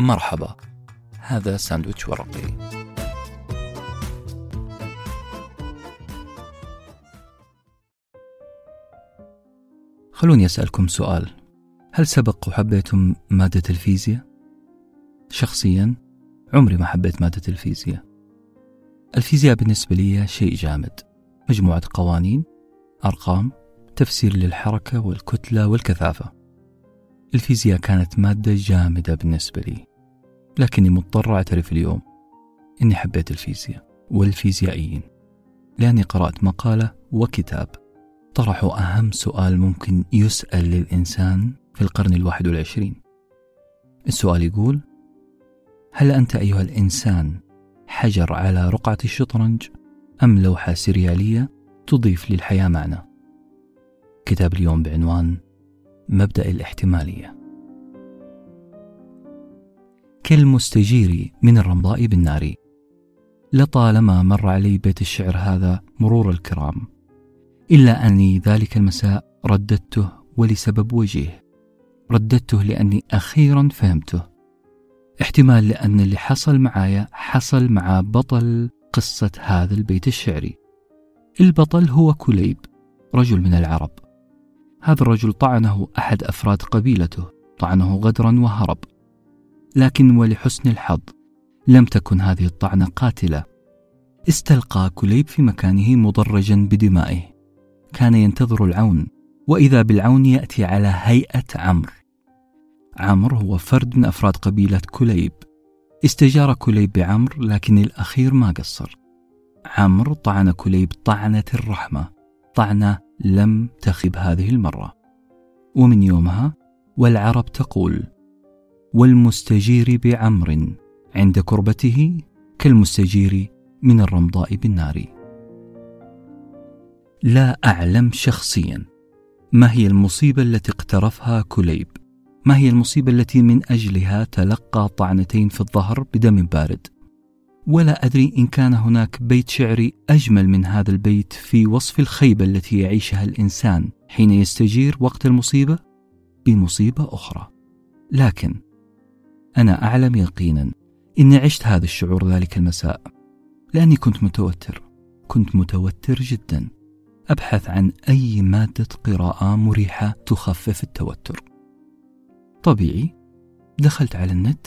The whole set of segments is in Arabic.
مرحبا. هذا ساندويتش ورقي. خلوني أسألكم سؤال. هل سبق وحبيتم مادة الفيزياء؟ شخصيا عمري ما حبيت مادة الفيزياء. الفيزياء بالنسبة لي شيء جامد. مجموعة قوانين أرقام تفسير للحركة والكتلة والكثافة. الفيزياء كانت مادة جامدة بالنسبة لي. لكني مضطر أعترف اليوم إني حبيت الفيزياء والفيزيائيين. لأني قرأت مقالة وكتاب طرحوا أهم سؤال ممكن يسأل للإنسان في القرن الواحد والعشرين. السؤال يقول هل أنت أيها الإنسان حجر على رقعة الشطرنج أم لوحة سريالية تضيف للحياة معنى؟ كتاب اليوم بعنوان مبدأ الاحتمالية. كالمستجير من الرمضاء بالنار. لطالما مر علي بيت الشعر هذا مرور الكرام. إلا أني ذلك المساء رددته ولسبب وجيه رددته لأني أخيرا فهمته. احتمال لأن اللي حصل معايا حصل مع بطل قصة هذا البيت الشعري. البطل هو كليب رجل من العرب. هذا الرجل طعنه أحد أفراد قبيلته طعنه غدرا وهرب. لكن ولحسن الحظ لم تكن هذه الطعنة قاتلة. استلقى كليب في مكانه مضرجا بدمائه. كان ينتظر العون وإذا بالعون يأتي على هيئة عمرو. عمرو هو فرد من أفراد قبيلة كليب. استجار كليب بعمرو لكن الأخير ما قصر. عمرو طعن كليب طعنة الرحمة طعنة لم تخب هذه المرة. ومن يومها والعرب تقول والمستجير بعمر عند كربته كالمستجير من الرمضاء بالنار. لا أعلم شخصيا ما هي المصيبة التي اقترفها كليب. ما هي المصيبة التي من أجلها تلقى طعنتين في الظهر بدم بارد. ولا أدري إن كان هناك بيت شعري أجمل من هذا البيت في وصف الخيبة التي يعيشها الإنسان حين يستجير وقت المصيبة بمصيبة أخرى. لكن أنا أعلم يقينا إني عشت هذا الشعور ذلك المساء. لأني كنت متوتر كنت متوتر جدا. أبحث عن أي مادة قراءة مريحة تخفف التوتر. طبيعي دخلت على النت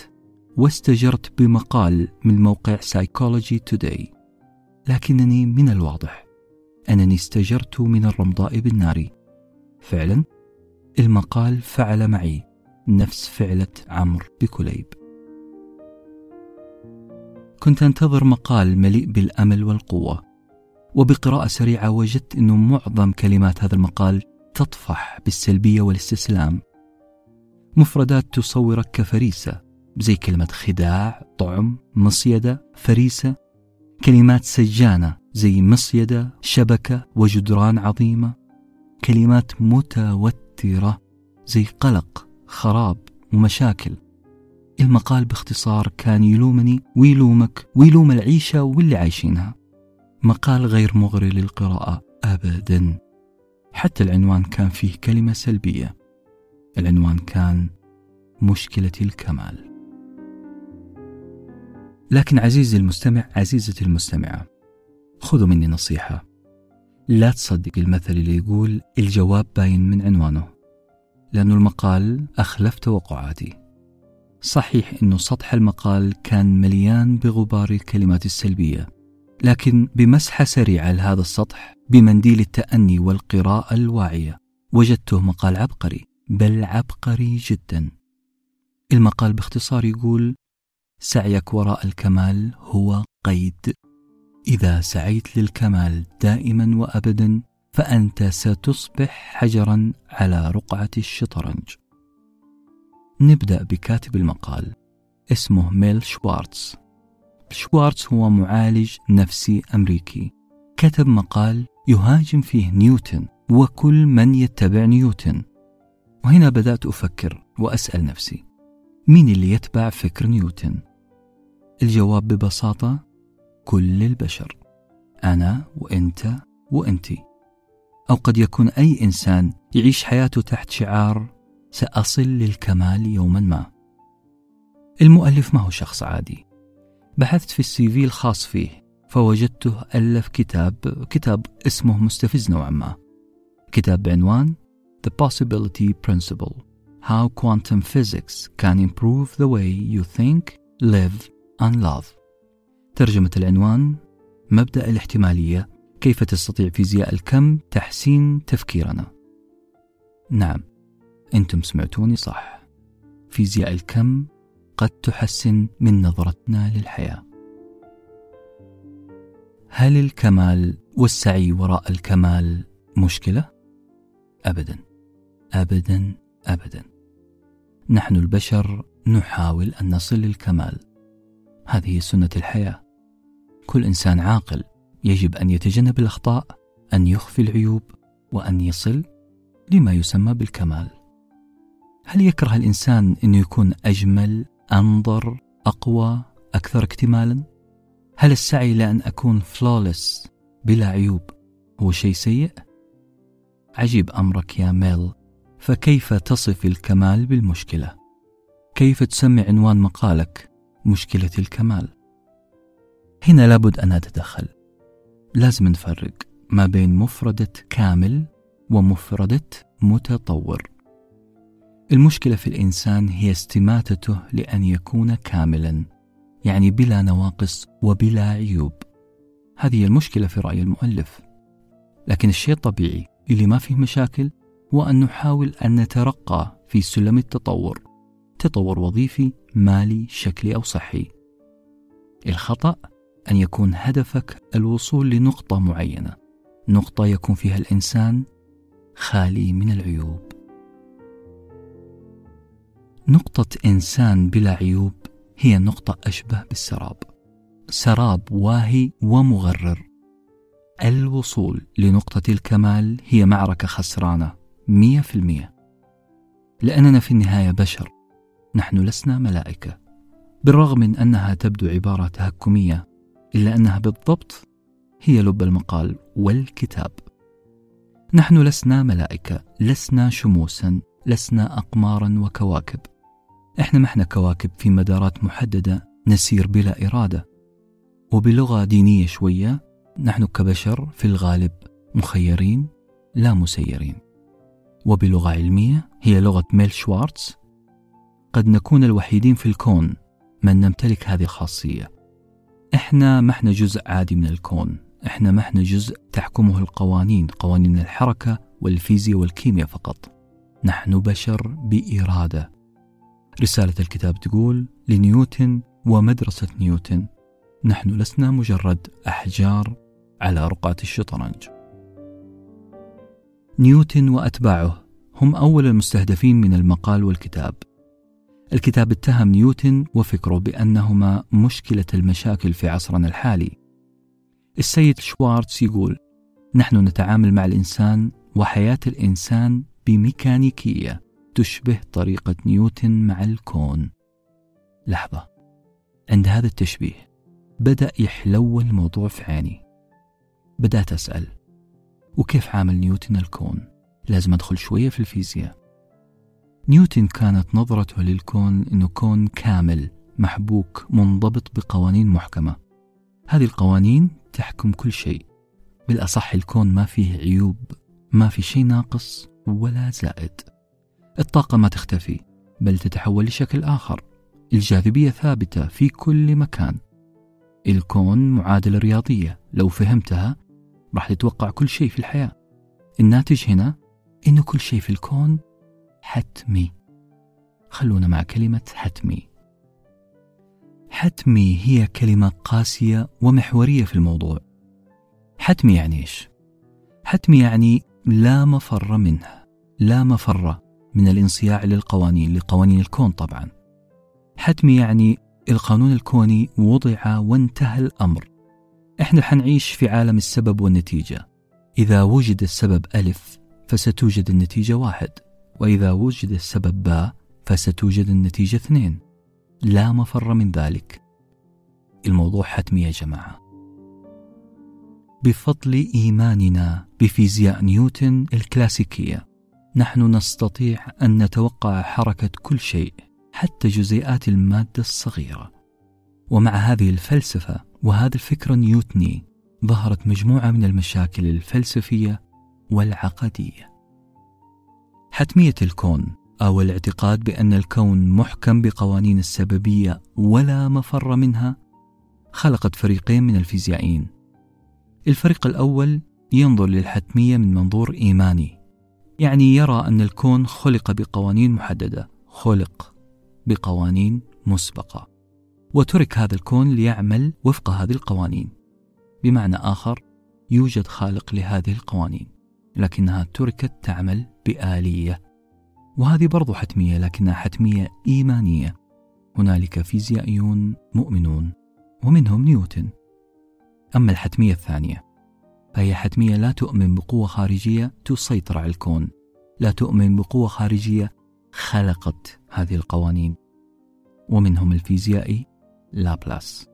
واستجرت بمقال من موقع Psychology Today. لكنني من الواضح أنني استجرت من الرمضاء بالنار. فعلا المقال فعل معي. نفس فعلة عمرو بكليب. كنت أنتظر مقال مليء بالأمل والقوة وبقراءة سريعة وجدت أن معظم كلمات هذا المقال تطفح بالسلبية والاستسلام. مفردات تصورك كفريسة زي كلمة خداع، طعم، مصيدة، فريسة. كلمات سجانة زي مصيدة، شبكة وجدران عظيمة. كلمات متوترة زي قلق، خراب ومشاكل. المقال باختصار كان يلومني ويلومك ويلوم العيشة واللي عايشينها. مقال غير مغري للقراءة أبدا. حتى العنوان كان فيه كلمة سلبية. العنوان كان مشكلة الكمال. لكن عزيزي المستمع عزيزتي المستمعة خذوا مني نصيحة. لا تصدق المثل اللي يقول الجواب باين من عنوانه. لأن المقال أخلف توقعاتي صحيح أنه سطح المقال كان مليان بغبار الكلمات السلبية لكن بمسحة سريعة لهذا السطح بمنديل التأني والقراءة الواعية وجدته مقال عبقري بل عبقري جدا. المقال باختصار يقول سعيك وراء الكمال هو قيد. إذا سعيت للكمال دائما وابدا فأنت ستصبح حجرا على رقعة الشطرنج. نبدأ بكاتب المقال اسمه ميل شوارتز. شوارتز هو معالج نفسي أمريكي. كتب مقال يهاجم فيه نيوتن وكل من يتبع نيوتن. وهنا بدأت أفكر وأسأل نفسي مين اللي يتبع فكر نيوتن؟ الجواب ببساطة كل البشر أنا وأنت وأنتي. أو قد يكون أي إنسان يعيش حياته تحت شعار سأصل للكمال يوما ما. المؤلف ما هو شخص عادي. بحثت في السي في الخاص فيه فوجدته ألف كتاب كتاب اسمه مستفز نوعا ما. كتاب بعنوان The Possibility Principle How Quantum Physics Can Improve the Way You Think, Live and Love. ترجمة العنوان مبدأ الاحتمالية كيف تستطيع فيزياء الكم تحسين تفكيرنا؟ نعم أنتم سمعتوني صح. فيزياء الكم قد تحسن من نظرتنا للحياة. هل الكمال والسعي وراء الكمال مشكلة؟ ابدا ابدا ابدا. نحن البشر نحاول أن نصل للكمال. هذه سنة الحياة. كل إنسان عاقل يجب أن يتجنب الأخطاء أن يخفي العيوب وأن يصل لما يسمى بالكمال. هل يكره الإنسان انه يكون أجمل أنظر أقوى أكثر اكتمالا؟ هل السعي لأن أكون فلولس بلا عيوب هو شيء سيء؟ عجيب أمرك يا ميل فكيف تصف الكمال بالمشكلة؟ كيف تسمي عنوان مقالك مشكلة الكمال؟ هنا لابد أن أتدخل. لازم نفرق ما بين مفردة كامل ومفردة متطور. المشكلة في الإنسان هي استماتته لأن يكون كاملا، يعني بلا نواقص وبلا عيوب. هذه المشكلة في رأي المؤلف. لكن الشيء الطبيعي اللي ما فيه مشاكل هو أن نحاول أن نترقى في سلم التطور. تطور وظيفي، مالي، شكلي أو صحي. الخطأ أن يكون هدفك الوصول لنقطة معينة. نقطة يكون فيها الإنسان خالي من العيوب. نقطة إنسان بلا عيوب هي نقطة أشبه بالسراب. سراب واهي ومغرر. الوصول لنقطة الكمال هي معركة خسرانة مية في المية. لأننا في النهاية بشر نحن لسنا ملائكة. بالرغم من أنها تبدو عبارة تهكمية إلا أنها بالضبط هي لب المقال والكتاب. نحن لسنا ملائكة لسنا شموسا لسنا أقمارا وكواكب. إحنا ما إحنا كواكب في مدارات محددة نسير بلا إرادة. وبلغة دينية شوية نحن كبشر في الغالب مخيرين لا مسيرين. وبلغة علمية هي لغة ميل شوارتز. قد نكون الوحيدين في الكون من نمتلك هذه الخاصية إحنا ما إحنا جزء عادي من الكون. إحنا ما إحنا جزء تحكمه القوانين قوانين الحركة والفيزياء والكيمياء فقط. نحن بشر بإرادة. رسالة الكتاب تقول لنيوتن ومدرسة نيوتن نحن لسنا مجرد أحجار على رقعة الشطرنج. نيوتن وأتباعه هم أول المستهدفين من المقال والكتاب. الكتاب اتهم نيوتن وفكره بأنهما مشكلة المشاكل في عصرنا الحالي. السيد شوارتز يقول: نحن نتعامل مع الإنسان وحياة الإنسان بميكانيكية تشبه طريقة نيوتن مع الكون. لحظة، عند هذا التشبيه بدأ يحلو الموضوع في عيني. بدأت أسأل: وكيف عامل نيوتن الكون؟ لازم أدخل شوية في الفيزياء. نيوتن كانت نظرته للكون إنه كون كامل محبوك منضبط بقوانين محكمة. هذه القوانين تحكم كل شيء. بالأصح الكون ما فيه عيوب ما في شيء ناقص ولا زائد. الطاقة ما تختفي بل تتحول لشكل آخر. الجاذبية ثابتة في كل مكان. الكون معادلة رياضية لو فهمتها راح تتوقع كل شيء في الحياة. الناتج هنا إنه كل شيء في الكون حتمي. خلونا مع كلمة حتمي. حتمي هي كلمة قاسية ومحورية في الموضوع. حتمي يعني إيش؟ حتمي يعني لا مفر منه لا مفر من الانصياع للقوانين لقوانين الكون طبعا. حتمي يعني القانون الكوني وضع وانتهى الأمر. إحنا حنعيش في عالم السبب والنتيجة. إذا وجد السبب ألف فستوجد النتيجة واحد. وإذا وجد السبب باء فستوجد النتيجة اثنين. لا مفر من ذلك. الموضوع حتمي يا جماعة. بفضل إيماننا بفيزياء نيوتن الكلاسيكية نحن نستطيع أن نتوقع حركة كل شيء حتى جزيئات المادة الصغيرة. ومع هذه الفلسفة وهذا الفكر النيوتني ظهرت مجموعة من المشاكل الفلسفية والعقدية. حتمية الكون أو الاعتقاد بأن الكون محكم بقوانين السببية ولا مفر منها؟ خلقت فريقين من الفيزيائيين. الفريق الأول ينظر للحتمية من منظور إيماني يعني يرى أن الكون خلق بقوانين محددة خلق بقوانين مسبقة. وترك هذا الكون ليعمل وفق هذه القوانين. بمعنى آخر يوجد خالق لهذه القوانين. لكنها تركت تعمل بآلية. وهذه برضو حتمية لكنها حتمية إيمانية. هنالك فيزيائيون مؤمنون ومنهم نيوتن. أما الحتمية الثانية فهي حتمية لا تؤمن بقوة خارجية تسيطر على الكون. لا تؤمن بقوة خارجية خلقت هذه القوانين. ومنهم الفيزيائي لابلاس.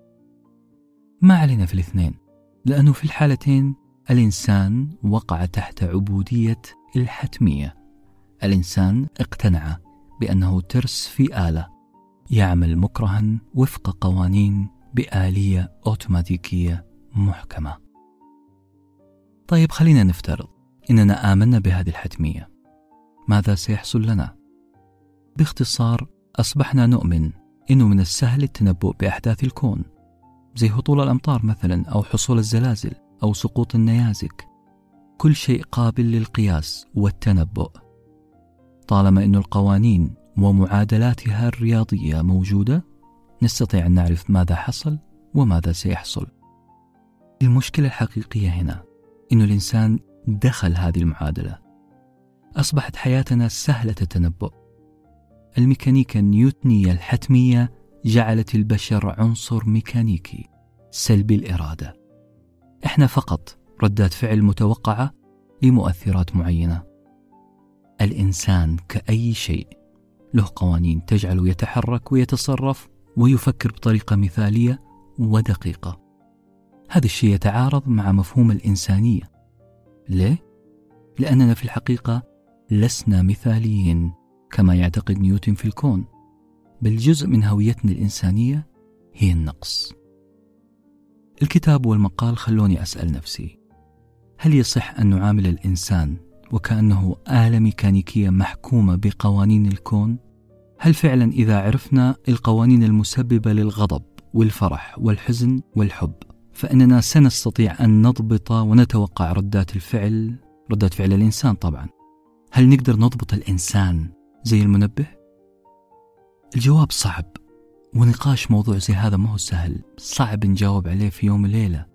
ما علينا في الاثنين لأنه في الحالتين الإنسان وقع تحت عبودية الحتمية. الإنسان اقتنع بأنه ترس في آلة. يعمل مكرها وفق قوانين بآلية أوتوماتيكية محكمة. طيب خلينا نفترض إننا آمنا بهذه الحتمية. ماذا سيحصل لنا؟ باختصار أصبحنا نؤمن إنه من السهل التنبؤ بأحداث الكون زي هطول الأمطار مثلا أو حصول الزلازل. أو سقوط النيازك. كل شيء قابل للقياس والتنبؤ. طالما أن القوانين ومعادلاتها الرياضية موجودة نستطيع أن نعرف ماذا حصل وماذا سيحصل. المشكلة الحقيقية هنا أن الإنسان دخل هذه المعادلة. أصبحت حياتنا سهلة التنبؤ. الميكانيكا النيوتنية الحتمية جعلت البشر عنصر ميكانيكي سلبي الإرادة. إحنا فقط ردات فعل متوقعة لمؤثرات معينة. الإنسان كأي شيء له قوانين تجعله يتحرك ويتصرف ويفكر بطريقة مثالية ودقيقة. هذا الشيء يتعارض مع مفهوم الإنسانية. ليه؟ لأننا في الحقيقة لسنا مثاليين كما يعتقد نيوتن في الكون. بل جزء من هويتنا الإنسانية هي النقص. الكتاب والمقال خلوني أسأل نفسي هل يصح أن نعامل الإنسان وكأنه آلة ميكانيكية محكومة بقوانين الكون؟ هل فعلا إذا عرفنا القوانين المسببة للغضب والفرح والحزن والحب فإننا سنستطيع أن نضبط ونتوقع ردات الفعل ردات فعل الإنسان طبعا هل نقدر نضبط الإنسان زي المنبه؟ الجواب صعب ونقاش موضوع زي هذا ما هو سهل صعب نجاوب عليه في يوم وليلة.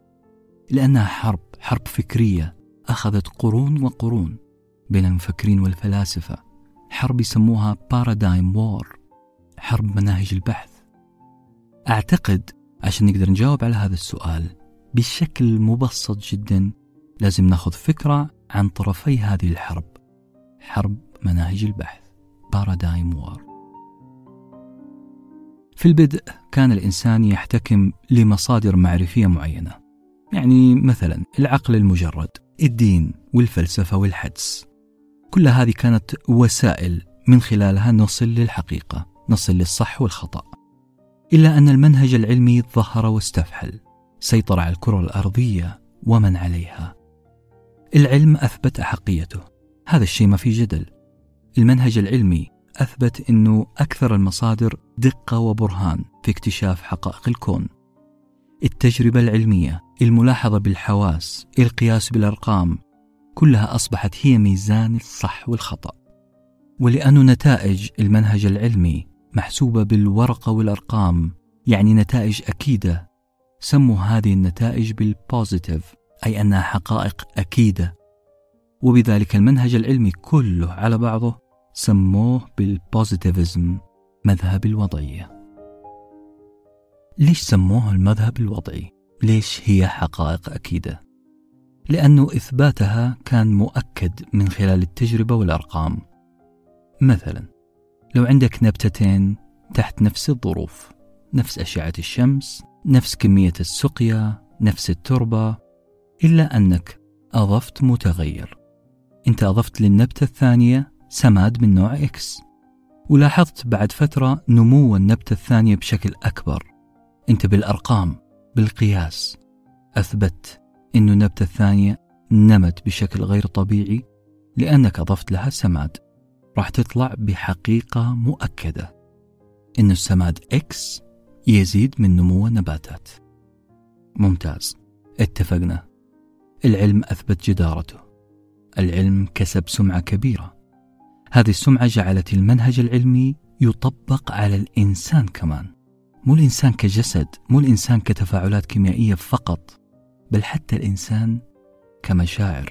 لأنها حرب حرب فكرية أخذت قرون وقرون بين المفكرين والفلاسفة. حرب يسموها بارادايم وور حرب مناهج البحث. أعتقد عشان نقدر نجاوب على هذا السؤال بشكل مبسط جدا لازم نأخذ فكرة عن طرفي هذه الحرب حرب مناهج البحث بارادايم وور في البدء كان الإنسان يحتكم لمصادر معرفية معينة يعني مثلا العقل المجرد الدين والفلسفة والحدس. كل هذه كانت وسائل من خلالها نصل للحقيقة نصل للصح والخطأ. إلا أن المنهج العلمي ظهر واستفحل سيطر على الكرة الأرضية ومن عليها. العلم أثبت أحقيته هذا الشيء ما في جدل. المنهج العلمي أثبت أنه أكثر المصادر دقة وبرهان في اكتشاف حقائق الكون. التجربة العلمية الملاحظة بالحواس القياس بالأرقام كلها أصبحت هي ميزان الصح والخطأ. ولأن نتائج المنهج العلمي محسوبة بالورقة والأرقام يعني نتائج أكيدة. سموا هذه النتائج بالبوزيتيف أي أنها حقائق أكيدة. وبذلك المنهج العلمي كله على بعضه سموه بالبوزيتيفزم مذهب الوضعية ليش سموه المذهب الوضعي؟ ليش هي حقائق أكيدة؟ لأنه إثباتها كان مؤكد من خلال التجربة والأرقام مثلا لو عندك نبتتين تحت نفس الظروف نفس أشعة الشمس نفس كمية السقيا نفس التربة إلا أنك أضفت متغير أنت أضفت للنبتة الثانية سماد من نوع إكس ولاحظت بعد فترة نمو النبتة الثانية بشكل أكبر. أنت بالأرقام بالقياس. أثبت أن النبتة الثانية نمت بشكل غير طبيعي لأنك أضفت لها سماد. راح تطلع بحقيقة مؤكدة أن السماد إكس يزيد من نمو النباتات. ممتاز. اتفقنا. العلم أثبت جدارته. العلم كسب سمعة كبيرة. هذه السمعة جعلت المنهج العلمي يطبق على الإنسان كمان. مو الإنسان كجسد مو الإنسان كتفاعلات كيميائية فقط بل حتى الإنسان كمشاعر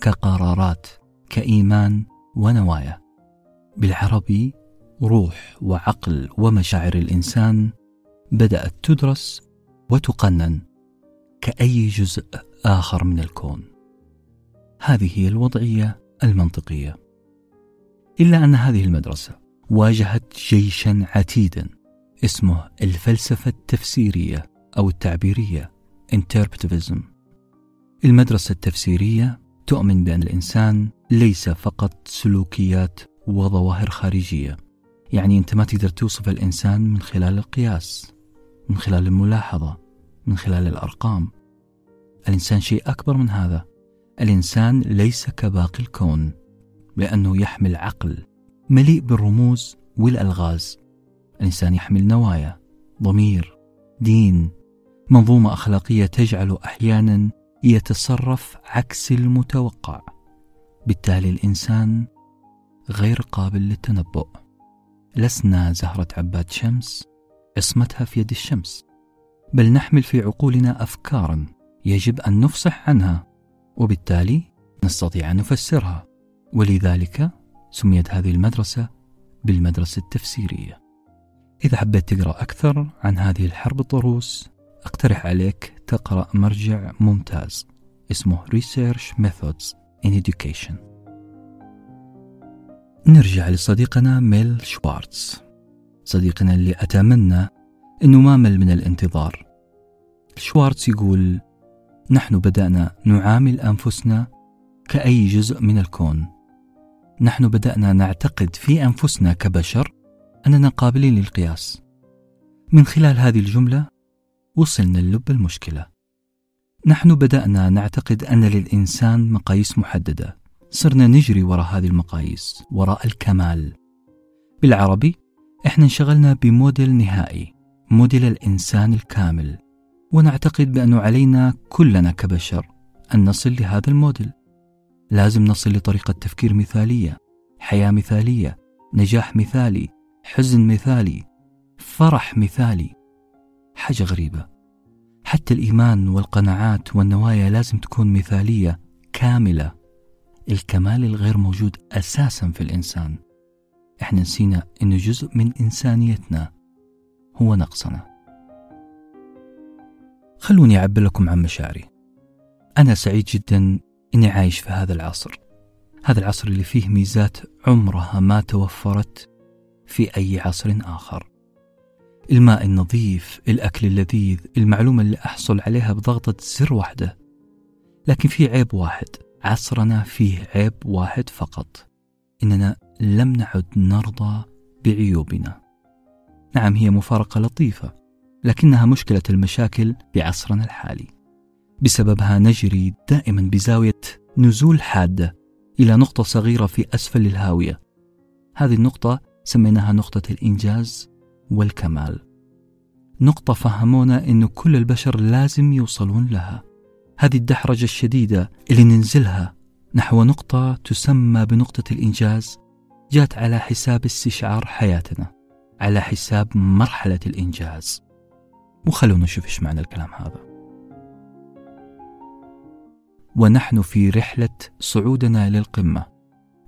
كقرارات كإيمان ونوايا. بالعربي روح وعقل ومشاعر الإنسان بدأت تدرس وتقنن كأي جزء آخر من الكون. هذه هي الوضعية المنطقية. إلا أن هذه المدرسة واجهت جيشا عتيدا اسمه الفلسفة التفسيرية أو التعبيرية Interpretivism المدرسة التفسيرية تؤمن بأن الإنسان ليس فقط سلوكيات وظواهر خارجية. يعني أنت ما تقدر توصف الإنسان من خلال القياس من خلال الملاحظة من خلال الأرقام. الإنسان شيء أكبر من هذا. الإنسان ليس كباقي الكون. لأنه يحمل عقل مليء بالرموز والألغاز. الإنسان يحمل نوايا ضمير دين. منظومة أخلاقية تجعله أحيانا يتصرف عكس المتوقع. بالتالي الإنسان غير قابل للتنبؤ. لسنا زهرة عباد شمس عصمتها في يد الشمس. بل نحمل في عقولنا أفكارا يجب أن نفصح عنها وبالتالي نستطيع أن نفسرها. ولذلك سميت هذه المدرسة بالمدرسة التفسيرية. إذا حبيت تقرأ أكثر عن هذه الحرب الضروس أقترح عليك تقرأ مرجع ممتاز اسمه Research Methods in Education. نرجع لصديقنا ميل شوارتز. صديقنا اللي أتمنى أنه ما مل من الانتظار. شوارتز يقول نحن بدأنا نعامل أنفسنا كأي جزء من الكون نحن بدأنا نعتقد في أنفسنا كبشر أننا قابلين للقياس. من خلال هذه الجملة وصلنا للب المشكلة. نحن بدأنا نعتقد أن للإنسان مقاييس محددة. صرنا نجري وراء هذه المقاييس وراء الكمال. بالعربي إحنا انشغلنا بموديل نهائي موديل الإنسان الكامل. ونعتقد بأنه علينا كلنا كبشر أن نصل لهذا الموديل. لازم نصل لطريقة تفكير مثالية حياة مثالية نجاح مثالي حزن مثالي فرح مثالي. حاجة غريبة. حتى الإيمان والقناعات والنوايا لازم تكون مثالية كاملة. الكمال الغير موجود أساسا في الإنسان. إحنا نسينا إنه جزء من إنسانيتنا هو نقصنا. خلوني أعبر لكم عن مشاعري. أنا سعيد جدا إني عايش في هذا العصر. هذا العصر اللي فيه ميزات عمرها ما توفرت في أي عصر آخر. الماء النظيف الأكل اللذيذ المعلومة اللي أحصل عليها بضغطة زر واحدة. لكن في عيب واحد عصرنا فيه عيب واحد فقط إننا لم نعد نرضى بعيوبنا. نعم هي مفارقة لطيفة لكنها مشكلة المشاكل بعصرنا الحالي. بسببها نجري دائما بزاوية نزول حادة إلى نقطة صغيرة في أسفل الهاوية. هذه النقطة سميناها نقطة الإنجاز والكمال. نقطة فهمونا أن كل البشر لازم يوصلون لها. هذه الدحرجة الشديدة اللي ننزلها نحو نقطة تسمى بنقطة الإنجاز جات على حساب استشعار حياتنا على حساب مرحلة الإنجاز. وخلونا نشوف إيش معنى الكلام هذا. ونحن في رحلة صعودنا للقمة.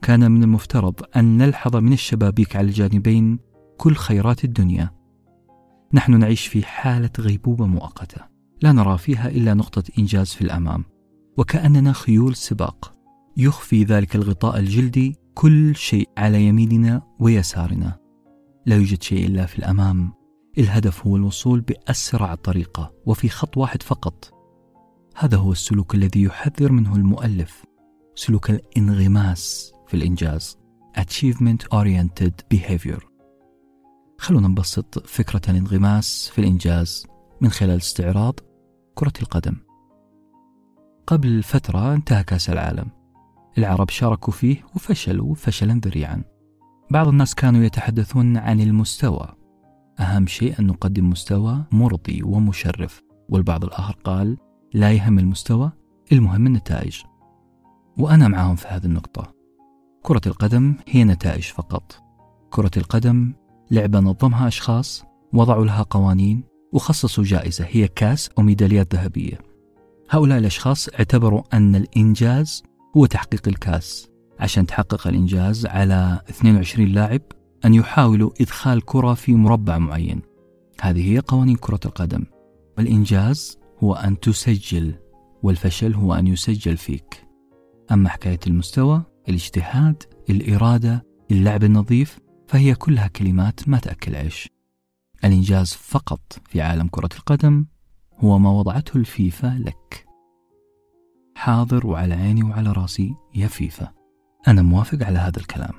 كان من المفترض أن نلحظ من الشبابيك على الجانبين كل خيرات الدنيا. نحن نعيش في حالة غيبوبة مؤقتة. لا نرى فيها إلا نقطة إنجاز في الأمام. وكأننا خيول سباق. يخفي ذلك الغطاء الجلدي كل شيء على يميننا ويسارنا. لا يوجد شيء إلا في الأمام. الهدف هو الوصول بأسرع طريقة وفي خط واحد فقط. هذا هو السلوك الذي يحذر منه المؤلف. سلوك الانغماس في الإنجاز. Achievement Oriented Behavior. خلونا نبسط فكرة الانغماس في الإنجاز من خلال استعراض كرة القدم. قبل فترة انتهى كأس العالم. العرب شاركوا فيه وفشلوا فشلا ذريعا. بعض الناس كانوا يتحدثون عن المستوى. أهم شيء أن نقدم مستوى مرضي ومشرف والبعض الآخر قال لا يهم المستوى المهم النتائج. وأنا معهم في هذه النقطة. كرة القدم هي نتائج فقط. كرة القدم لعبة نظمها أشخاص وضعوا لها قوانين وخصصوا جائزة هي كاس أو ميداليات ذهبية. هؤلاء الأشخاص اعتبروا أن الإنجاز هو تحقيق الكاس عشان تحقق الإنجاز على 22 لاعب أن يحاولوا إدخال كرة في مربع معين. هذه هي قوانين كرة القدم. والإنجاز هو أن تسجل والفشل هو أن يسجل فيك. أما حكاية المستوى الاجتهاد الإرادة اللعب النظيف فهي كلها كلمات ما تأكل عيش. الإنجاز فقط في عالم كرة القدم هو ما وضعته الفيفا لك. حاضر وعلى عيني وعلى راسي يا فيفا. أنا موافق على هذا الكلام.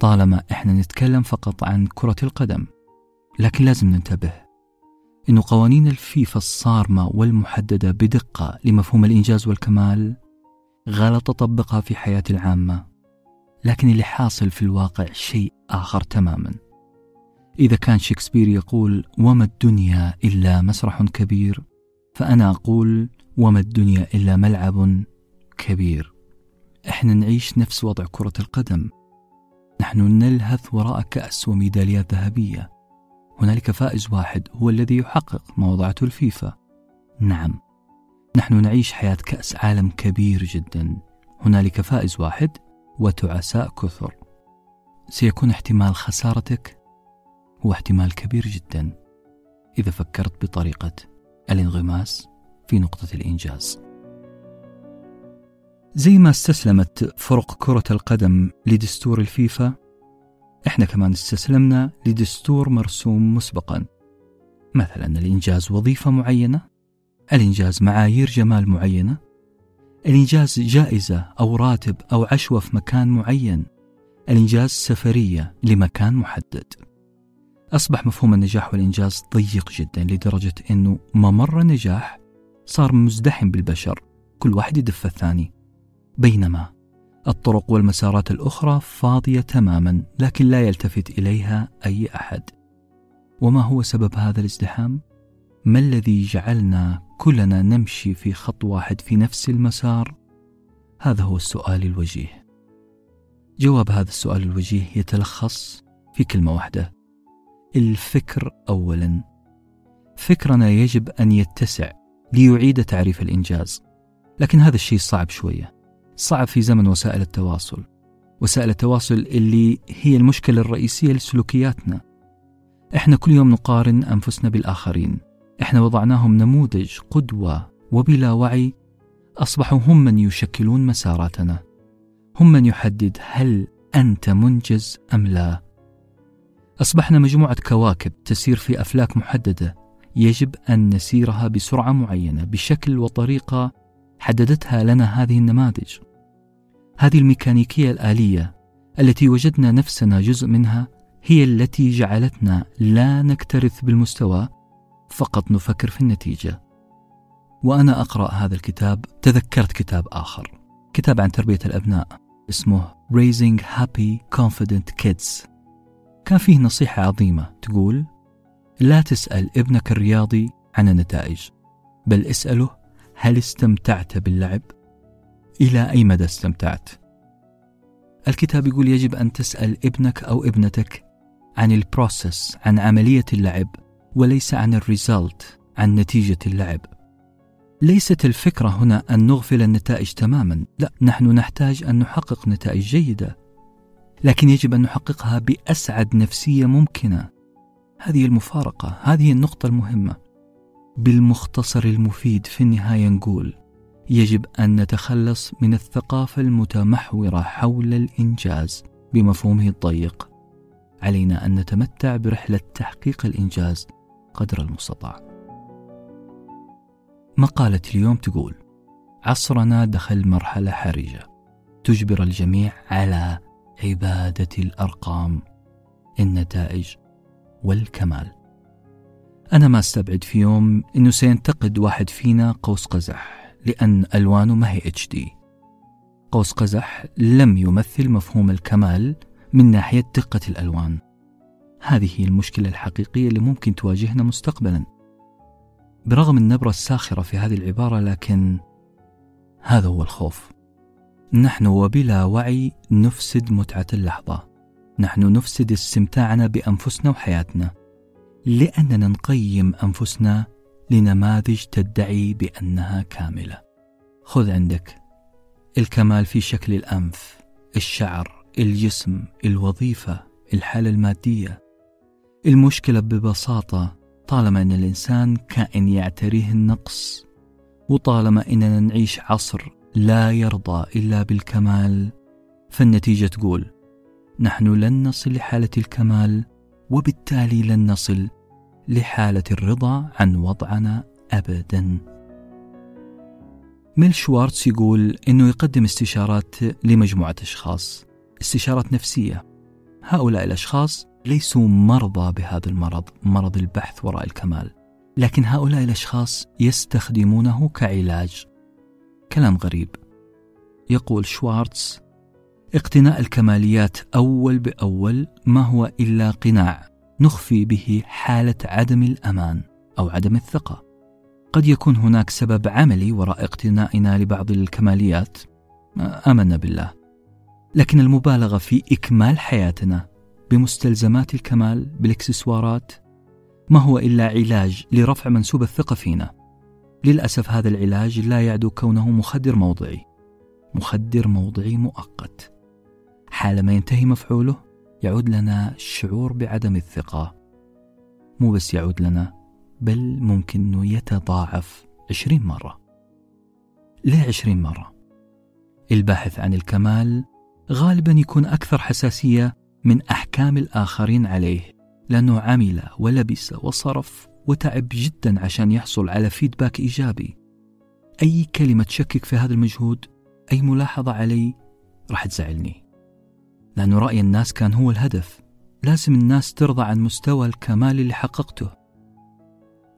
طالما إحنا نتكلم فقط عن كرة القدم لكن لازم ننتبه إن قوانين الفيفا الصارمة والمحددة بدقة لمفهوم الإنجاز والكمال غلط أطبقها في حياتي العامة لكن اللي حاصل في الواقع شيء آخر تماما. إذا كان شكسبير يقول وما الدنيا إلا مسرح كبير فأنا أقول وما الدنيا إلا ملعب كبير إحنا نعيش نفس وضع كرة القدم. نحن نلهث وراء كأس وميداليات ذهبية. هنالك فائز واحد هو الذي يحقق ما وضعته الفيفا. نعم نحن نعيش حياة كأس عالم كبير جدا. هنالك فائز واحد وتعساء كثر. سيكون احتمال خسارتك هو احتمال كبير جدا. إذا فكرت بطريقة الانغماس في نقطة الإنجاز. زي ما استسلمت فرق كرة القدم لدستور الفيفا إحنا كمان استسلمنا لدستور مرسوم مسبقا. مثلا الإنجاز وظيفة معينة الإنجاز معايير جمال معينة الإنجاز جائزة أو راتب أو عشوة في مكان معين الإنجاز سفرية لمكان محدد. أصبح مفهوم النجاح والإنجاز ضيق جدا لدرجة أنه ممر النجاح صار مزدحم بالبشر كل واحد يدف الثاني. بينما الطرق والمسارات الأخرى فاضية تماما لكن لا يلتفت إليها أي أحد. وما هو سبب هذا الازدحام؟ ما الذي جعلنا كلنا نمشي في خط واحد في نفس المسار؟ هذا هو السؤال الوجيه. جواب هذا السؤال الوجيه يتلخص في كلمة واحدة. الفكر أولا. فكرنا يجب أن يتسع ليعيد تعريف الإنجاز. لكن هذا الشيء صعب شوية. صعب في زمن وسائل التواصل وسائل التواصل اللي هي المشكلة الرئيسية لسلوكياتنا. إحنا كل يوم نقارن أنفسنا بالآخرين. إحنا وضعناهم نموذج قدوة وبلا وعي. أصبحوا هم من يشكلون مساراتنا. هم من يحدد هل أنت منجز أم لا. أصبحنا مجموعة كواكب تسير في أفلاك محددة. يجب أن نسيرها بسرعة معينة بشكل وطريقة حددتها لنا هذه النماذج. هذه الميكانيكية الآلية التي وجدنا نفسنا جزء منها هي التي جعلتنا لا نكترث بالمستوى فقط نفكر في النتيجة. وأنا أقرأ هذا الكتاب تذكرت كتاب آخر كتاب عن تربية الأبناء اسمه Raising Happy Confident Kids. كان فيه نصيحة عظيمة تقول لا تسأل ابنك الرياضي عن النتائج بل اسأله هل استمتعت باللعب؟ إلى أي مدى استمتعت؟ الكتاب يقول يجب أن تسأل ابنك أو ابنتك عن ال process عن عملية اللعب وليس عن ال result عن نتيجة اللعب ليست الفكرة هنا أن نغفل النتائج تماما لا نحن نحتاج أن نحقق نتائج جيدة لكن يجب أن نحققها بأسعد نفسية ممكنة هذه المفارقة هذه النقطة المهمة بالمختصر المفيد في النهاية نقول يجب أن نتخلص من الثقافة المتمحورة حول الإنجاز بمفهومه الضيق. علينا أن نتمتع برحلة تحقيق الإنجاز قدر المستطاع. مقالة اليوم تقول عصرنا دخل مرحلة حرجة تجبر الجميع على عبادة الأرقام النتائج والكمال. أنا ما أستبعد في يوم أنه سينتقد واحد فينا قوس قزح لأن ألوانه ما هي اتش دي قوس قزح لم يمثل مفهوم الكمال من ناحية دقة الألوان. هذه هي المشكلة الحقيقية اللي ممكن تواجهنا مستقبلا. برغم النبرة الساخرة في هذه العبارة لكن هذا هو الخوف. نحن وبلا وعي نفسد متعة اللحظة. نحن نفسد استمتاعنا بأنفسنا وحياتنا. لأننا نقيم أنفسنا لنماذج تدعي بأنها كاملة. خذ عندك الكمال في شكل الأنف الشعر الجسم الوظيفة الحالة المادية. المشكلة ببساطة طالما أن الإنسان كائن يعتريه النقص وطالما أننا نعيش عصر لا يرضى إلا بالكمال فالنتيجة تقول نحن لن نصل لحالة الكمال وبالتالي لن نصل لحالة الرضا عن وضعنا أبدا. ميل شوارتز يقول أنه يقدم استشارات لمجموعة أشخاص استشارات نفسية. هؤلاء الأشخاص ليسوا مرضى بهذا المرض مرض البحث وراء الكمال. لكن هؤلاء الأشخاص يستخدمونه كعلاج. كلام غريب. يقول شوارتز اقتناء الكماليات أول بأول ما هو إلا قناع نخفي به حالة عدم الأمان أو عدم الثقة. قد يكون هناك سبب عملي وراء اقتنائنا لبعض الكماليات. آمنا بالله. لكن المبالغة في إكمال حياتنا بمستلزمات الكمال بالإكسسوارات ما هو إلا علاج لرفع منسوب الثقة فينا. للأسف هذا العلاج لا يعدو كونه مخدر موضعي. مخدر موضعي مؤقت. حالما ينتهي مفعوله يعود لنا الشعور بعدم الثقة. مو بس يعود لنا بل ممكن إنه يتضاعف عشرين مرة. ليه عشرين مرة. الباحث عن الكمال غالبا يكون أكثر حساسية من أحكام الآخرين عليه لأنه عمل ولبس وصرف وتعب جدا عشان يحصل على فيدباك إيجابي. أي كلمة تشكك في هذا المجهود أي ملاحظة علي راح تزعلني. لأنه رأي الناس كان هو الهدف. لازم الناس ترضى عن مستوى الكمال اللي حققته.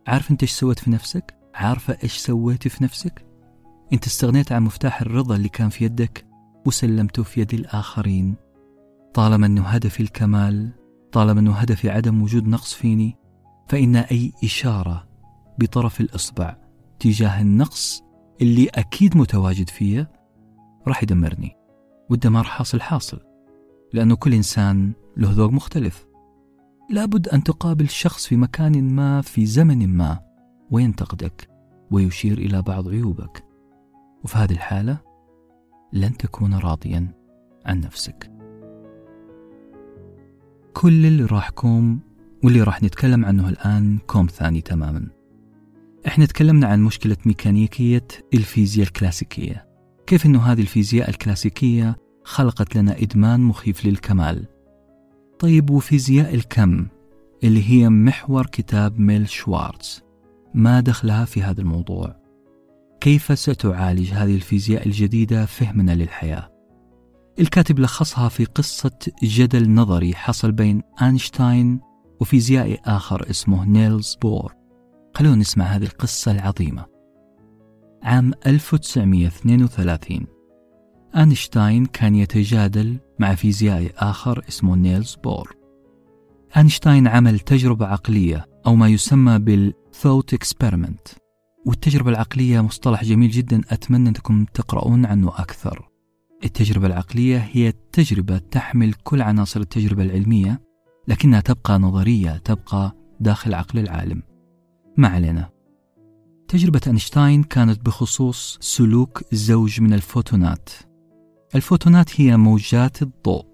عارف أنت إيش سويت في نفسك؟ عارفة إيش سويتي في نفسك؟ أنت استغنيت عن مفتاح الرضا اللي كان في يدك وسلمته في يد الآخرين. طالما أنه هدفي الكمال طالما أنه هدفي عدم وجود نقص فيني فإن أي إشارة بطرف الإصبع تجاه النقص اللي أكيد متواجد فيه راح يدمرني. والدمار حاصل حاصل. لأنه كل إنسان له ذوق مختلف. لابد أن تقابل شخص في مكان ما في زمن ما وينتقدك ويشير إلى بعض عيوبك. وفي هذه الحالة لن تكون راضيا عن نفسك. كل اللي راح كوم واللي راح نتكلم عنه الآن كوم ثاني تماما. إحنا تكلمنا عن مشكلة ميكانيكية الفيزياء الكلاسيكية. كيف إنه هذه الفيزياء الكلاسيكية خلقت لنا إدمان مخيف للكمال. طيب وفيزياء الكم اللي هي محور كتاب ميل شوارتز؟ ما دخلها في هذا الموضوع؟ كيف ستعالج هذه الفيزياء الجديدة فهمنا للحياة؟ الكاتب لخصها في قصة جدل نظري حصل بين أينشتاين وفيزيائي آخر اسمه نيلز بور. خلونا نسمع هذه القصة العظيمة. عام 1932 أينشتاين كان يتجادل مع فيزيائي آخر اسمه نيلز بور. أينشتاين عمل تجربة عقلية أو ما يسمى بال thought experiment. والتجربة العقلية مصطلح جميل جدا أتمنى أنكم تقرؤون عنه أكثر. التجربة العقلية هي تجربة تحمل كل عناصر التجربة العلمية لكنها تبقى نظرية تبقى داخل عقل العالم. ما علينا. تجربة أينشتاين كانت بخصوص سلوك زوج من الفوتونات. الفوتونات هي موجات الضوء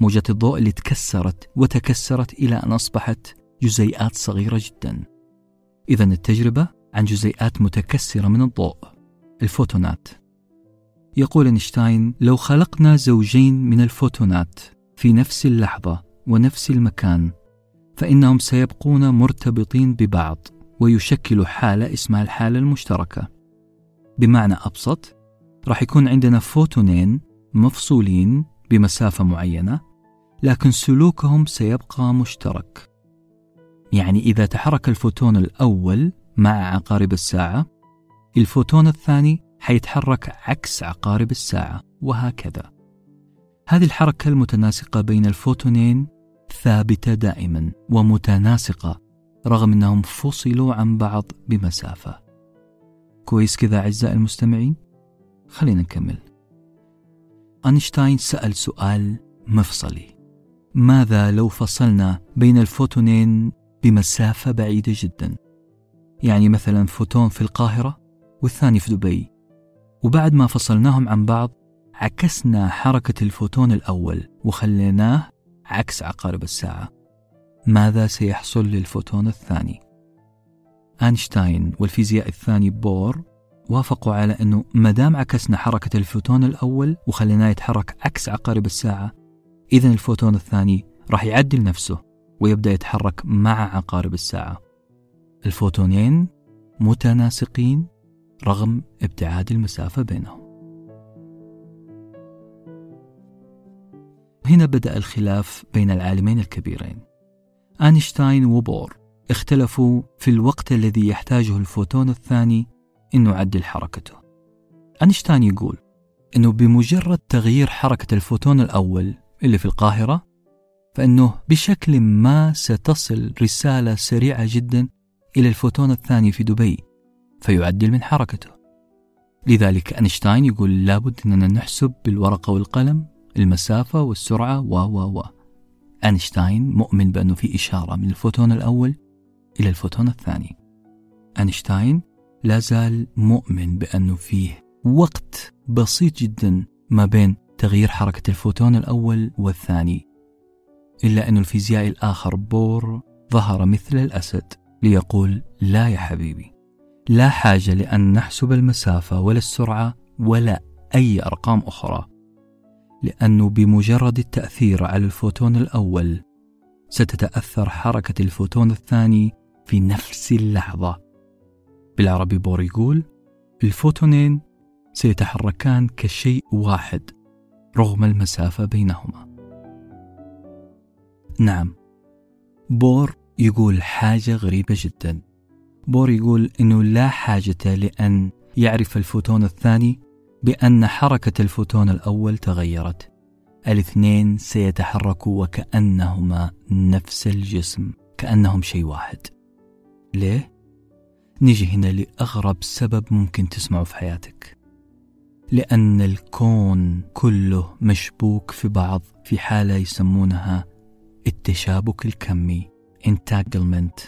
موجات الضوء اللي تكسرت وتكسرت إلى أن أصبحت جزيئات صغيرة جدا. إذا التجربة عن جزيئات متكسرة من الضوء. الفوتونات. يقول إينشتاين لو خلقنا زوجين من الفوتونات في نفس اللحظة ونفس المكان فإنهم سيبقون مرتبطين ببعض ويشكلوا حالة اسمها الحالة المشتركة. بمعنى أبسط راح يكون عندنا فوتونين مفصولين بمسافة معينة لكن سلوكهم سيبقى مشترك. يعني إذا تحرك الفوتون الأول مع عقارب الساعة الفوتون الثاني حيتحرك عكس عقارب الساعة وهكذا. هذه الحركة المتناسقة بين الفوتونين ثابتة دائما ومتناسقة رغم أنهم فصلوا عن بعض بمسافة. كويس كذا أعزائي المستمعين؟ خلينا نكمل. أينشتاين سأل سؤال مفصلي. ماذا لو فصلنا بين الفوتونين بمسافة بعيدة جدا؟ يعني مثلا فوتون في القاهرة والثاني في دبي. وبعد ما فصلناهم عن بعض عكسنا حركة الفوتون الأول وخليناه عكس عقارب الساعة. ماذا سيحصل للفوتون الثاني؟ أينشتاين والفيزيائي الثاني بور وافقوا على أنه ما دام عكسنا حركة الفوتون الأول وخليناه يتحرك عكس عقارب الساعة إذا الفوتون الثاني راح يعدل نفسه ويبدأ يتحرك مع عقارب الساعة. الفوتونين متناسقين رغم ابتعاد المسافة بينهم. هنا بدأ الخلاف بين العالمين الكبيرين. أينشتاين وبور اختلفوا في الوقت الذي يحتاجه الفوتون الثاني انه يعدل حركته. أينشتاين يقول إنه بمجرد تغيير حركة الفوتون الأول اللي في القاهرة فإنه بشكل ما ستصل رسالة سريعة جدا إلى الفوتون الثاني في دبي فيعدل من حركته. لذلك أينشتاين يقول لابد أننا نحسب بالورقة والقلم المسافة والسرعة و و و أينشتاين مؤمن بأنه في إشارة من الفوتون الأول إلى الفوتون الثاني أينشتاين لا زال مؤمن بأنه فيه وقت بسيط جدا ما بين تغيير حركة الفوتون الأول والثاني إلا أن الفيزيائي الآخر بور ظهر مثل الأسد ليقول لا يا حبيبي لا حاجة لأن نحسب المسافة ولا السرعة ولا أي أرقام أخرى لأنه بمجرد التأثير على الفوتون الأول ستتأثر حركة الفوتون الثاني في نفس اللحظة. بالعربي بور يقول الفوتونين سيتحركان كشيء واحد رغم المسافة بينهما. نعم. بور يقول حاجة غريبة جدا. بور يقول أنه لا حاجة لأن يعرف الفوتون الثاني بأن حركة الفوتون الأول تغيرت. الاثنين سيتحركوا وكأنهما نفس الجسم كأنهم شيء واحد. ليه؟ نيجي هنا لأغرب سبب ممكن تسمعه في حياتك. لأن الكون كله مشبوك في بعض في حالة يسمونها التشابك الكمي entanglement.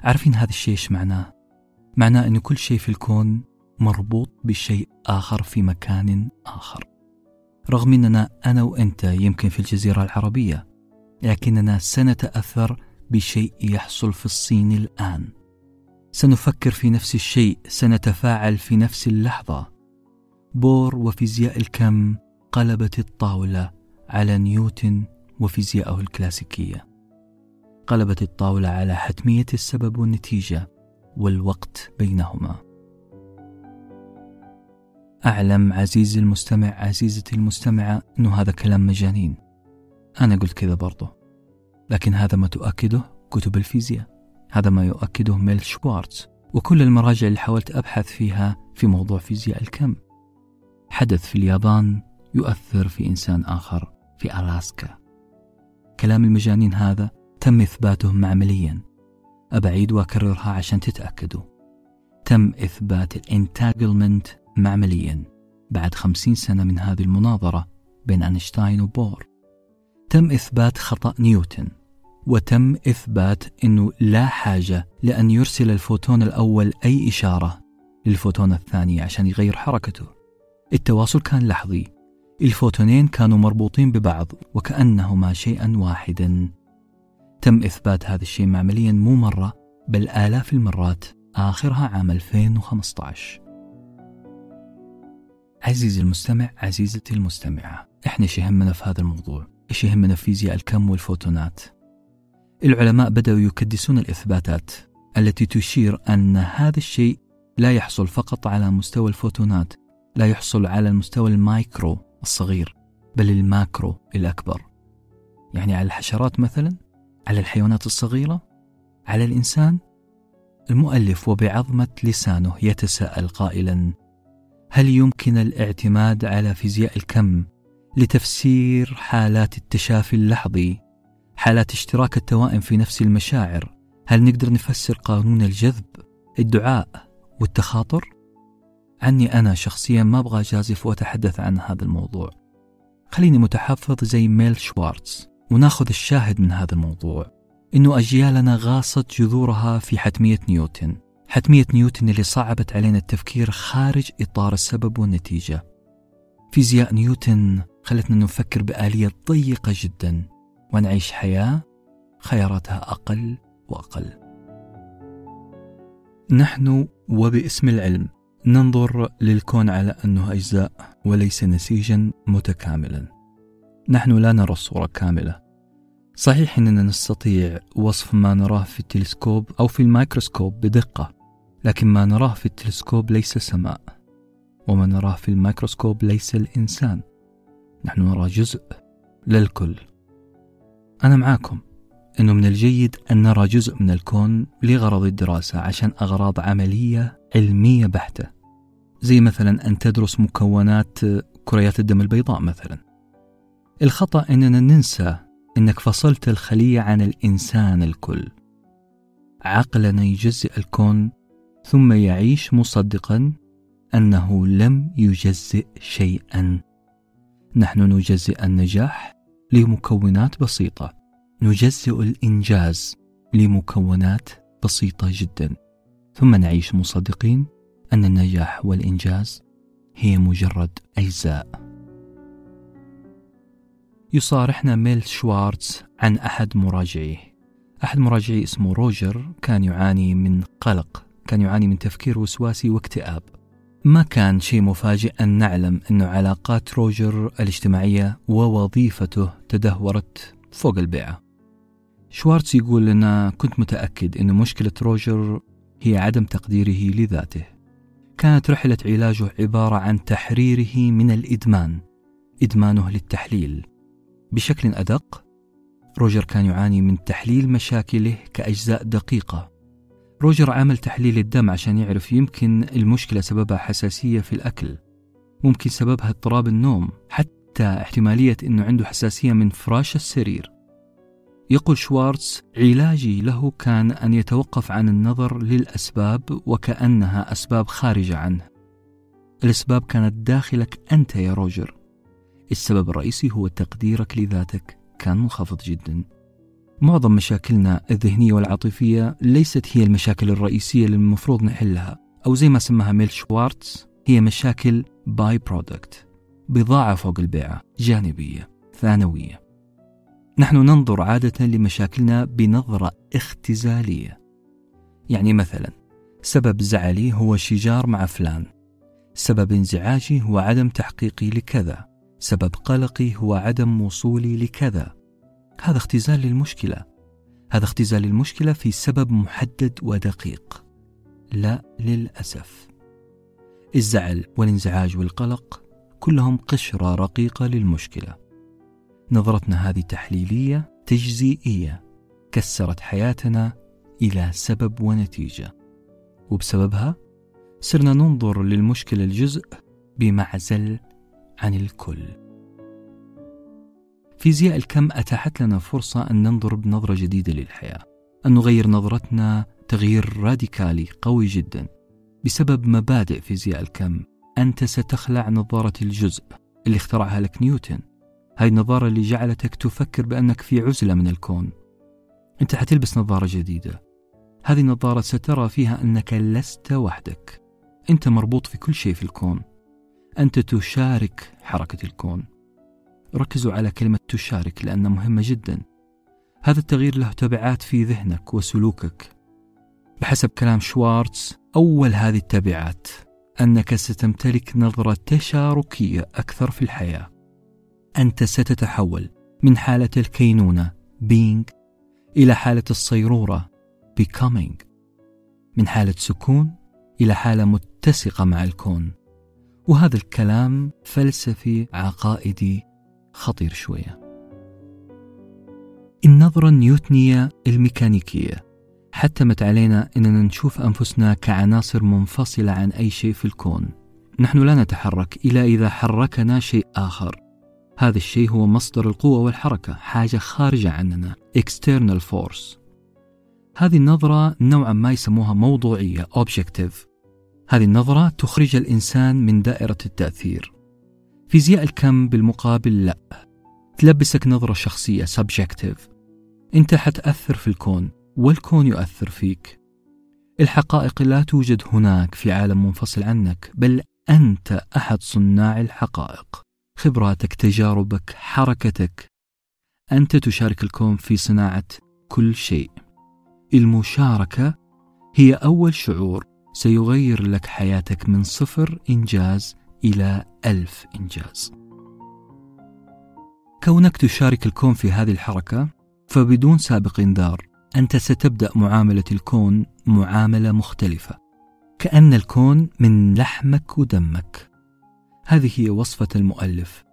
عارفين هذا الشيء إيش معناه؟ معناه أن كل شيء في الكون مربوط بشيء آخر في مكان آخر. رغم أننا أنا وأنت يمكن في الجزيرة العربية لكننا سنتأثر بشيء يحصل في الصين الآن. سنفكر في نفس الشيء سنتفاعل في نفس اللحظة. بور وفيزياء الكم قلبت الطاولة على نيوتن وفيزياءه الكلاسيكية. قلبت الطاولة على حتمية السبب والنتيجة والوقت بينهما. أعلم عزيزي المستمع عزيزتي المستمعة أنه هذا كلام مجانين. أنا قلت كذا برضه لكن هذا ما تؤكده كتب الفيزياء. هذا ما يؤكده ميل شوارتز وكل المراجع اللي حاولت أبحث فيها في موضوع فيزياء الكم. حدث في اليابان يؤثر في إنسان آخر في ألاسكا. كلام المجانين هذا تم إثباته معمليا. أعيد وأكررها عشان تتأكدوا. تم إثبات ال entanglement معمليا بعد خمسين سنة من هذه المناظرة بين أينشتاين وبور. تم إثبات خطأ نيوتن وتم إثبات أنه لا حاجة لأن يرسل الفوتون الأول أي إشارة للفوتون الثاني عشان يغير حركته. التواصل كان لحظي. الفوتونين كانوا مربوطين ببعض وكأنهما شيئا واحدا. تم إثبات هذا الشيء معمليا مو مرة بل آلاف المرات آخرها عام 2015 عزيزي المستمع عزيزتي المستمعة إحنا إيش يهمنا في هذا الموضوع؟ إيش يهمنا في فيزياء الكم والفوتونات؟ العلماء بدأوا يكدسون الإثباتات التي تشير أن هذا الشيء لا يحصل فقط على مستوى الفوتونات لا يحصل على المستوى المايكرو الصغير بل ال macro الأكبر. يعني على الحشرات مثلا على الحيوانات الصغيرة على الإنسان. المؤلف وبعظمة لسانه يتساءل قائلا هل يمكن الاعتماد على فيزياء الكم لتفسير حالات التشافي اللحظي؟ حالات اشتراك التوائم في نفس المشاعر. هل نقدر نفسر قانون الجذب الدعاء والتخاطر؟ عني أنا شخصيا ما أبغى أجازف وأتحدث عن هذا الموضوع. خليني متحفظ زي ميل شوارتز وناخذ الشاهد من هذا الموضوع. إنه أجيالنا غاصت جذورها في حتمية نيوتن. حتمية نيوتن اللي صعبت علينا التفكير خارج إطار السبب والنتيجة. فيزياء نيوتن خلتنا نفكر بآلية ضيقة جدا. ونعيش حياة خياراتها أقل وأقل. نحن وباسم العلم ننظر للكون على أنه أجزاء وليس نسيجا متكاملا. نحن لا نرى الصورة كاملة. صحيح أننا نستطيع وصف ما نراه في التلسكوب أو في الميكروسكوب بدقة لكن ما نراه في التلسكوب ليس سماء وما نراه في الميكروسكوب ليس الإنسان. نحن نرى جزء للكل. أنا معاكم. أنه من الجيد أن نرى جزء من الكون لغرض الدراسة عشان أغراض عملية علمية بحتة. زي مثلا أن تدرس مكونات كريات الدم البيضاء مثلا. الخطأ أننا ننسى أنك فصلت الخلية عن الإنسان الكل. عقلنا يجزئ الكون ثم يعيش مصدقا أنه لم يجزئ شيئا. نحن نجزئ النجاح لمكونات بسيطة. نجزئ الإنجاز لمكونات بسيطة جدا. ثم نعيش مصدقين أن النجاح والإنجاز هي مجرد أجزاء. يصارحنا ميل شوارتز عن أحد مراجعيه. أحد مراجعيه اسمه روجر كان يعاني من قلق كان يعاني من تفكير وسواسي واكتئاب. ما كان شيء مفاجئ أن نعلم أن علاقات روجر الاجتماعية ووظيفته تدهورت فوق البيعة. شوارتز يقول أنا كنت متأكد أن مشكلة روجر هي عدم تقديره لذاته. كانت رحلة علاجه عبارة عن تحريره من الإدمان إدمانه للتحليل. بشكل أدق روجر كان يعاني من تحليل مشاكله كأجزاء دقيقة. روجر عمل تحليل الدم عشان يعرف يمكن المشكلة سببها حساسية في الأكل. ممكن سببها اضطراب النوم حتى احتمالية أنه عنده حساسية من فراش السرير. يقول شوارتز علاجي له كان أن يتوقف عن النظر للأسباب وكأنها أسباب خارجة عنه. الأسباب كانت داخلك أنت يا روجر. السبب الرئيسي هو تقديرك لذاتك. كان منخفض جدا. معظم مشاكلنا الذهنية والعاطفية ليست هي المشاكل الرئيسية اللي المفروض نحلها أو زي ما سماها ميل شوارتز هي مشاكل by-product بضاعة فوق البيعة جانبية ثانوية. نحن ننظر عادة لمشاكلنا بنظرة اختزالية. يعني مثلا سبب زعلي هو شجار مع فلان. سبب انزعاجي هو عدم تحقيقي لكذا. سبب قلقي هو عدم وصولي لكذا. هذا اختزال للمشكلة. هذا اختزال للمشكلة في سبب محدد ودقيق. لا للأسف. الزعل والانزعاج والقلق كلهم قشرة رقيقة للمشكلة. نظرتنا هذه تحليلية تجزئية كسرت حياتنا إلى سبب ونتيجة. وبسببها صرنا ننظر للمشكلة الجزء بمعزل عن الكل. فيزياء الكم أتاحت لنا فرصة أن ننظر بنظرة جديدة للحياة، أن نغير نظرتنا تغيير راديكالي قوي جدا بسبب مبادئ فيزياء الكم. أنت ستخلع نظارة الجزء اللي اخترعها لك نيوتن. هاي النظارة اللي جعلتك تفكر بأنك في عزلة من الكون. أنت حتلبس نظارة جديدة. هذه النظارة سترى فيها أنك لست وحدك. أنت مربوط في كل شيء في الكون. أنت تشارك حركة الكون ركزوا على كلمة تشارك لأنها مهمة جدا. هذا التغيير له تبعات في ذهنك وسلوكك. بحسب كلام شوارتز أول هذه التبعات أنك ستمتلك نظرة تشاركية أكثر في الحياة. أنت ستتحول من حالة الكينونة being إلى حالة الصيرورة becoming. من حالة سكون إلى حالة متسقة مع الكون. وهذا الكلام فلسفي عقائدي خطير شوية. النظرة النيوتنية الميكانيكية. حتمت علينا أننا نشوف أنفسنا كعناصر منفصلة عن أي شيء في الكون. نحن لا نتحرك إلا إذا حركنا شيء آخر. هذا الشيء هو مصدر القوة والحركة حاجة خارجة عننا external force. هذه النظرة نوعا ما يسموها موضوعية objective. هذه النظرة تخرج الإنسان من دائرة التأثير. فيزياء الكم بالمقابل لا. تلبسك نظرة شخصية subjective. أنت حتأثر في الكون والكون يؤثر فيك. الحقائق لا توجد هناك في عالم منفصل عنك بل أنت أحد صناع الحقائق. خبراتك تجاربك حركتك. أنت تشارك الكون في صناعة كل شيء. المشاركة هي أول شعور. سيغير لك حياتك من صفر إنجاز إلى ألف إنجاز. كونك تشارك الكون في هذه الحركة فبدون سابق إنذار أنت ستبدأ معاملة الكون معاملة مختلفة. كأن الكون من لحمك ودمك. هذه هي وصفة المؤلف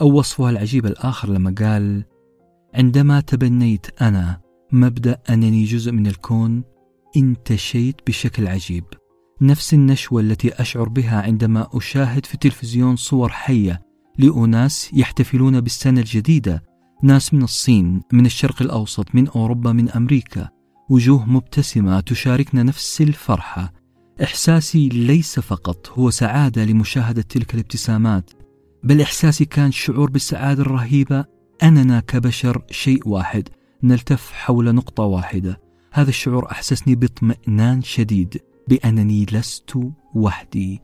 أو وصفها العجيب الآخر لما قال عندما تبنيت أنا مبدأ أنني جزء من الكون انتشيت بشكل عجيب. نفس النشوة التي أشعر بها عندما أشاهد في التلفزيون صور حية لأناس يحتفلون بالسنة الجديدة. ناس من الصين من الشرق الأوسط من أوروبا من أمريكا. وجوه مبتسمة تشاركنا نفس الفرحة. إحساسي ليس فقط هو سعادة لمشاهدة تلك الابتسامات بل إحساسي كان شعور بالسعادة الرهيبة. أننا كبشر شيء واحد نلتف حول نقطة واحدة. هذا الشعور أحسسني باطمئنان شديد. بأنني لست وحدي.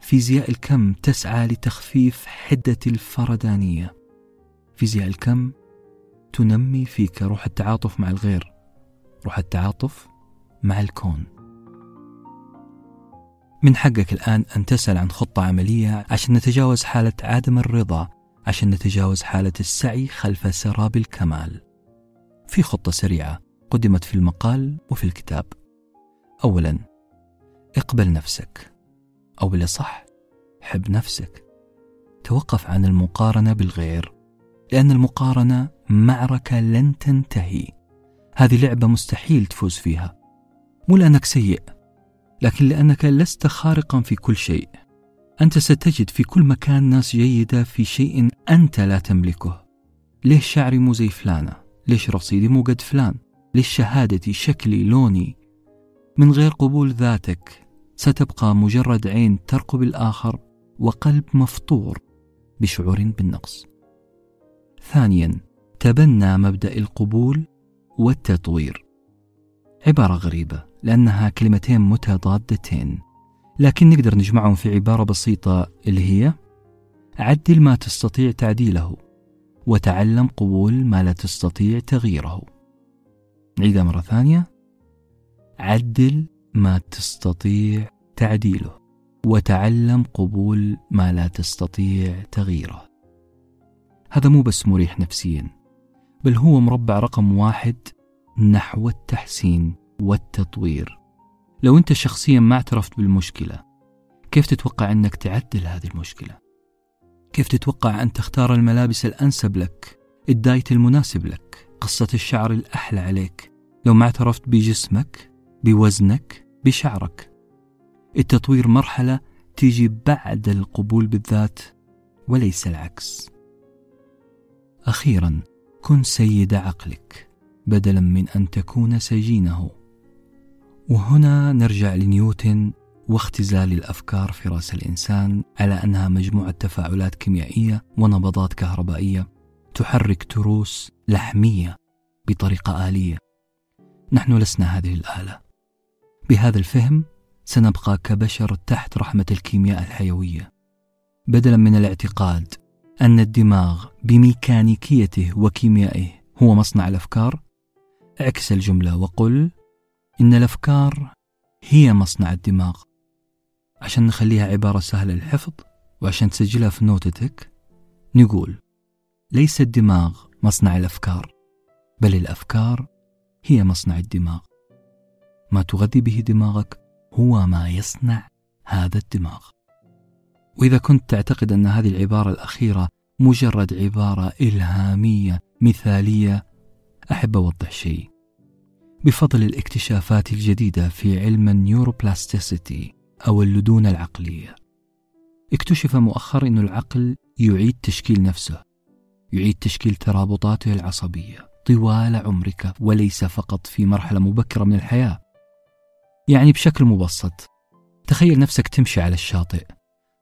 فيزياء الكم تسعى لتخفيف حدة الفردانية فيزياء الكم تنمي فيك روح التعاطف مع الغير روح التعاطف مع الكون. من حقك الآن أن تسأل عن خطة عملية عشان نتجاوز حالة عدم الرضا عشان نتجاوز حالة السعي خلف سراب الكمال. في خطة سريعة قدمت في المقال وفي الكتاب. أولا اقبل نفسك أو بالأصح حب نفسك. توقف عن المقارنة بالغير لأن المقارنة معركة لن تنتهي. هذه لعبة مستحيل تفوز فيها. مو لأنك سيء لكن لأنك لست خارقا في كل شيء. أنت ستجد في كل مكان ناس جيدة في شيء أنت لا تملكه. ليش شعري مو زي فلانة؟ ليش رصيدي مو قد فلان؟ ليش شهادتي شكلي لوني من غير قبول ذاتك ستبقى مجرد عين ترقب الآخر وقلب مفطور بشعور بالنقص. ثانيا تبنى مبدأ القبول والتطوير. عبارة غريبة لأنها كلمتين متضادتين لكن نقدر نجمعهم في عبارة بسيطة اللي هي عدل ما تستطيع تعديله وتعلم قبول ما لا تستطيع تغييره. نعيدها مرة ثانية عدل ما تستطيع تعديله وتعلم قبول ما لا تستطيع تغييره هذا مو بس مريح نفسيا بل هو مربع رقم واحد نحو التحسين والتطوير لو أنت شخصيا ما اعترفت بالمشكلة كيف تتوقع أنك تعدل هذه المشكلة؟ كيف تتوقع أن تختار الملابس الأنسب لك؟ الدايت المناسب لك؟ قصة الشعر الأحلى عليك؟ لو ما اعترفت بجسمك بوزنك بشعرك. التطوير مرحلة تيجي بعد القبول بالذات وليس العكس. أخيرا كن سيد عقلك بدلا من أن تكون سجينه. وهنا نرجع لنيوتن واختزال الأفكار في رأس الإنسان على أنها مجموعة تفاعلات كيميائية ونبضات كهربائية تحرك تروس لحمية بطريقة آلية. نحن لسنا هذه الآلة. بهذا الفهم سنبقى كبشر تحت رحمة الكيمياء الحيوية. بدلا من الاعتقاد أن الدماغ بميكانيكيته وكيميائه هو مصنع الأفكار اعكس الجملة وقل إن الأفكار هي مصنع الدماغ. عشان نخليها عبارة سهلة للحفظ وعشان تسجلها في نوتتك نقول ليس الدماغ مصنع الأفكار بل الأفكار هي مصنع الدماغ. ما تغذي به دماغك هو ما يصنع هذا الدماغ. وإذا كنت تعتقد أن هذه العبارة الأخيرة مجرد عبارة إلهامية مثالية أحب أوضح شيء. بفضل الاكتشافات الجديدة في علم النيوروبلاستيسيتي أو اللدونة العقلية. اكتشف مؤخرا أن العقل يعيد تشكيل نفسه يعيد تشكيل ترابطاته العصبية طوال عمرك وليس فقط في مرحلة مبكرة من الحياة. يعني بشكل مبسط. تخيل نفسك تمشي على الشاطئ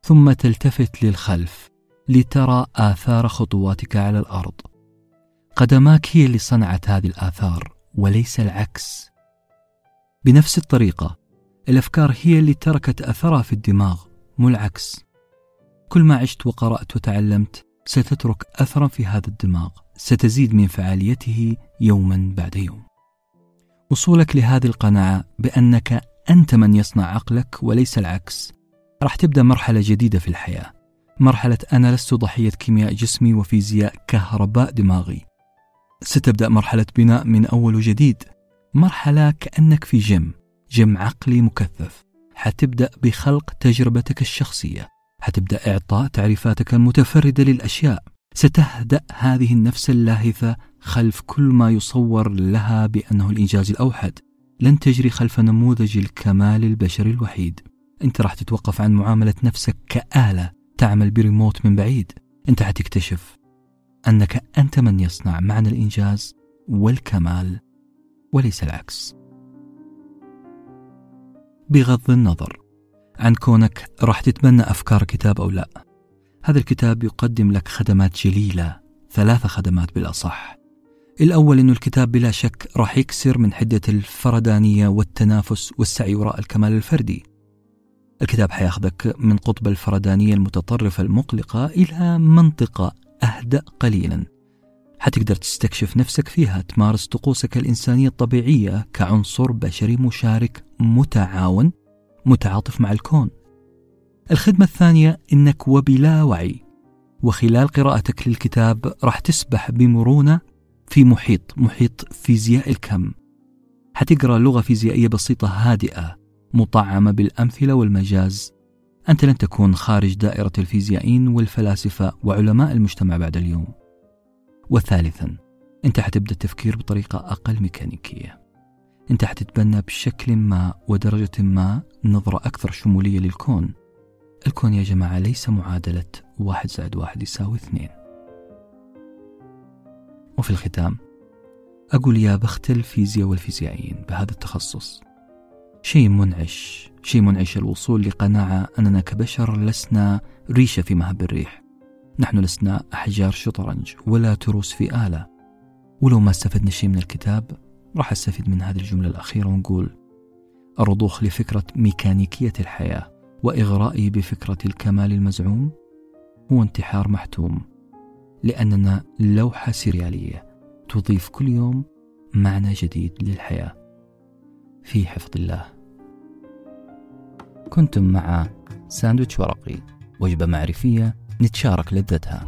ثم تلتفت للخلف لترى آثار خطواتك على الأرض. قدماك هي اللي صنعت هذه الآثار وليس العكس. بنفس الطريقة الأفكار هي اللي تركت أثرها في الدماغ مو العكس. كل ما عشت وقرأت وتعلمت ستترك أثرا في هذا الدماغ ستزيد من فعاليته يوما بعد يوم. وصولك لهذه القناعة بأنك أنت من يصنع عقلك وليس العكس. راح تبدأ مرحلة جديدة في الحياة مرحلة أنا لست ضحية كيمياء جسمي وفيزياء كهرباء دماغي. ستبدأ مرحلة بناء من أول وجديد مرحلة كأنك في gym gym عقلي مكثف. حتبدأ بخلق تجربتك الشخصية حتبدأ إعطاء تعريفاتك المتفردة للأشياء. ستهدأ هذه النفس اللاهثة خلف كل ما يصور لها بأنه الإنجاز الأوحد. لن تجري خلف نموذج الكمال البشري الوحيد. أنت راح تتوقف عن معاملة نفسك كآلة تعمل بريموت من بعيد. أنت حتكتشف أنك أنت من يصنع معنى الإنجاز والكمال وليس العكس. بغض النظر عن كونك راح تتبنى أفكار كتاب أو لا هذا الكتاب يقدم لك خدمات جليلة ثلاثة خدمات بالأصح. الأول أن الكتاب بلا شك راح يكسر من حدة الفردانية والتنافس والسعي وراء الكمال الفردي. الكتاب حياخذك من قطب الفردانية المتطرفة المقلقة إلى منطقة أهدأ قليلا. حتقدر تستكشف نفسك فيها تمارس طقوسك الإنسانية الطبيعية كعنصر بشري مشارك متعاون متعاطف مع الكون. الخدمة الثانية إنك وبلا وعي. وخلال قراءتك للكتاب راح تسبح بمرونة في محيط محيط فيزياء الكم. حتقرأ لغة فيزيائية بسيطة هادئة مطعمة بالأمثلة والمجاز. أنت لن تكون خارج دائرة الفيزيائيين والفلاسفة وعلماء المجتمع بعد اليوم. وثالثا أنت حتبدأ التفكير بطريقة أقل ميكانيكية. أنت حتتبنى بشكل ما ودرجة ما نظرة أكثر شمولية للكون. الكون يا جماعة ليس معادلة واحد زائد واحد يساوي اثنين. وفي الختام أقول يا بخت الفيزياء والفيزيائيين بهذا التخصص. شيء منعش شيء منعش الوصول لقناعة أننا كبشر لسنا ريشة في مهب الريح. نحن لسنا أحجار شطرنج ولا تروس في آلة. ولو ما استفدنا شيء من الكتاب راح أستفيد من هذه الجملة الأخيرة ونقول الرضوخ لفكرة ميكانيكية الحياة وإغرائي بفكرة الكمال المزعوم هو انتحار محتوم. لأننا لوحة سريالية تضيف كل يوم معنى جديد للحياة. في حفظ الله. كنتم مع ساندويتش ورقي وجبة معرفية نتشارك لذتها.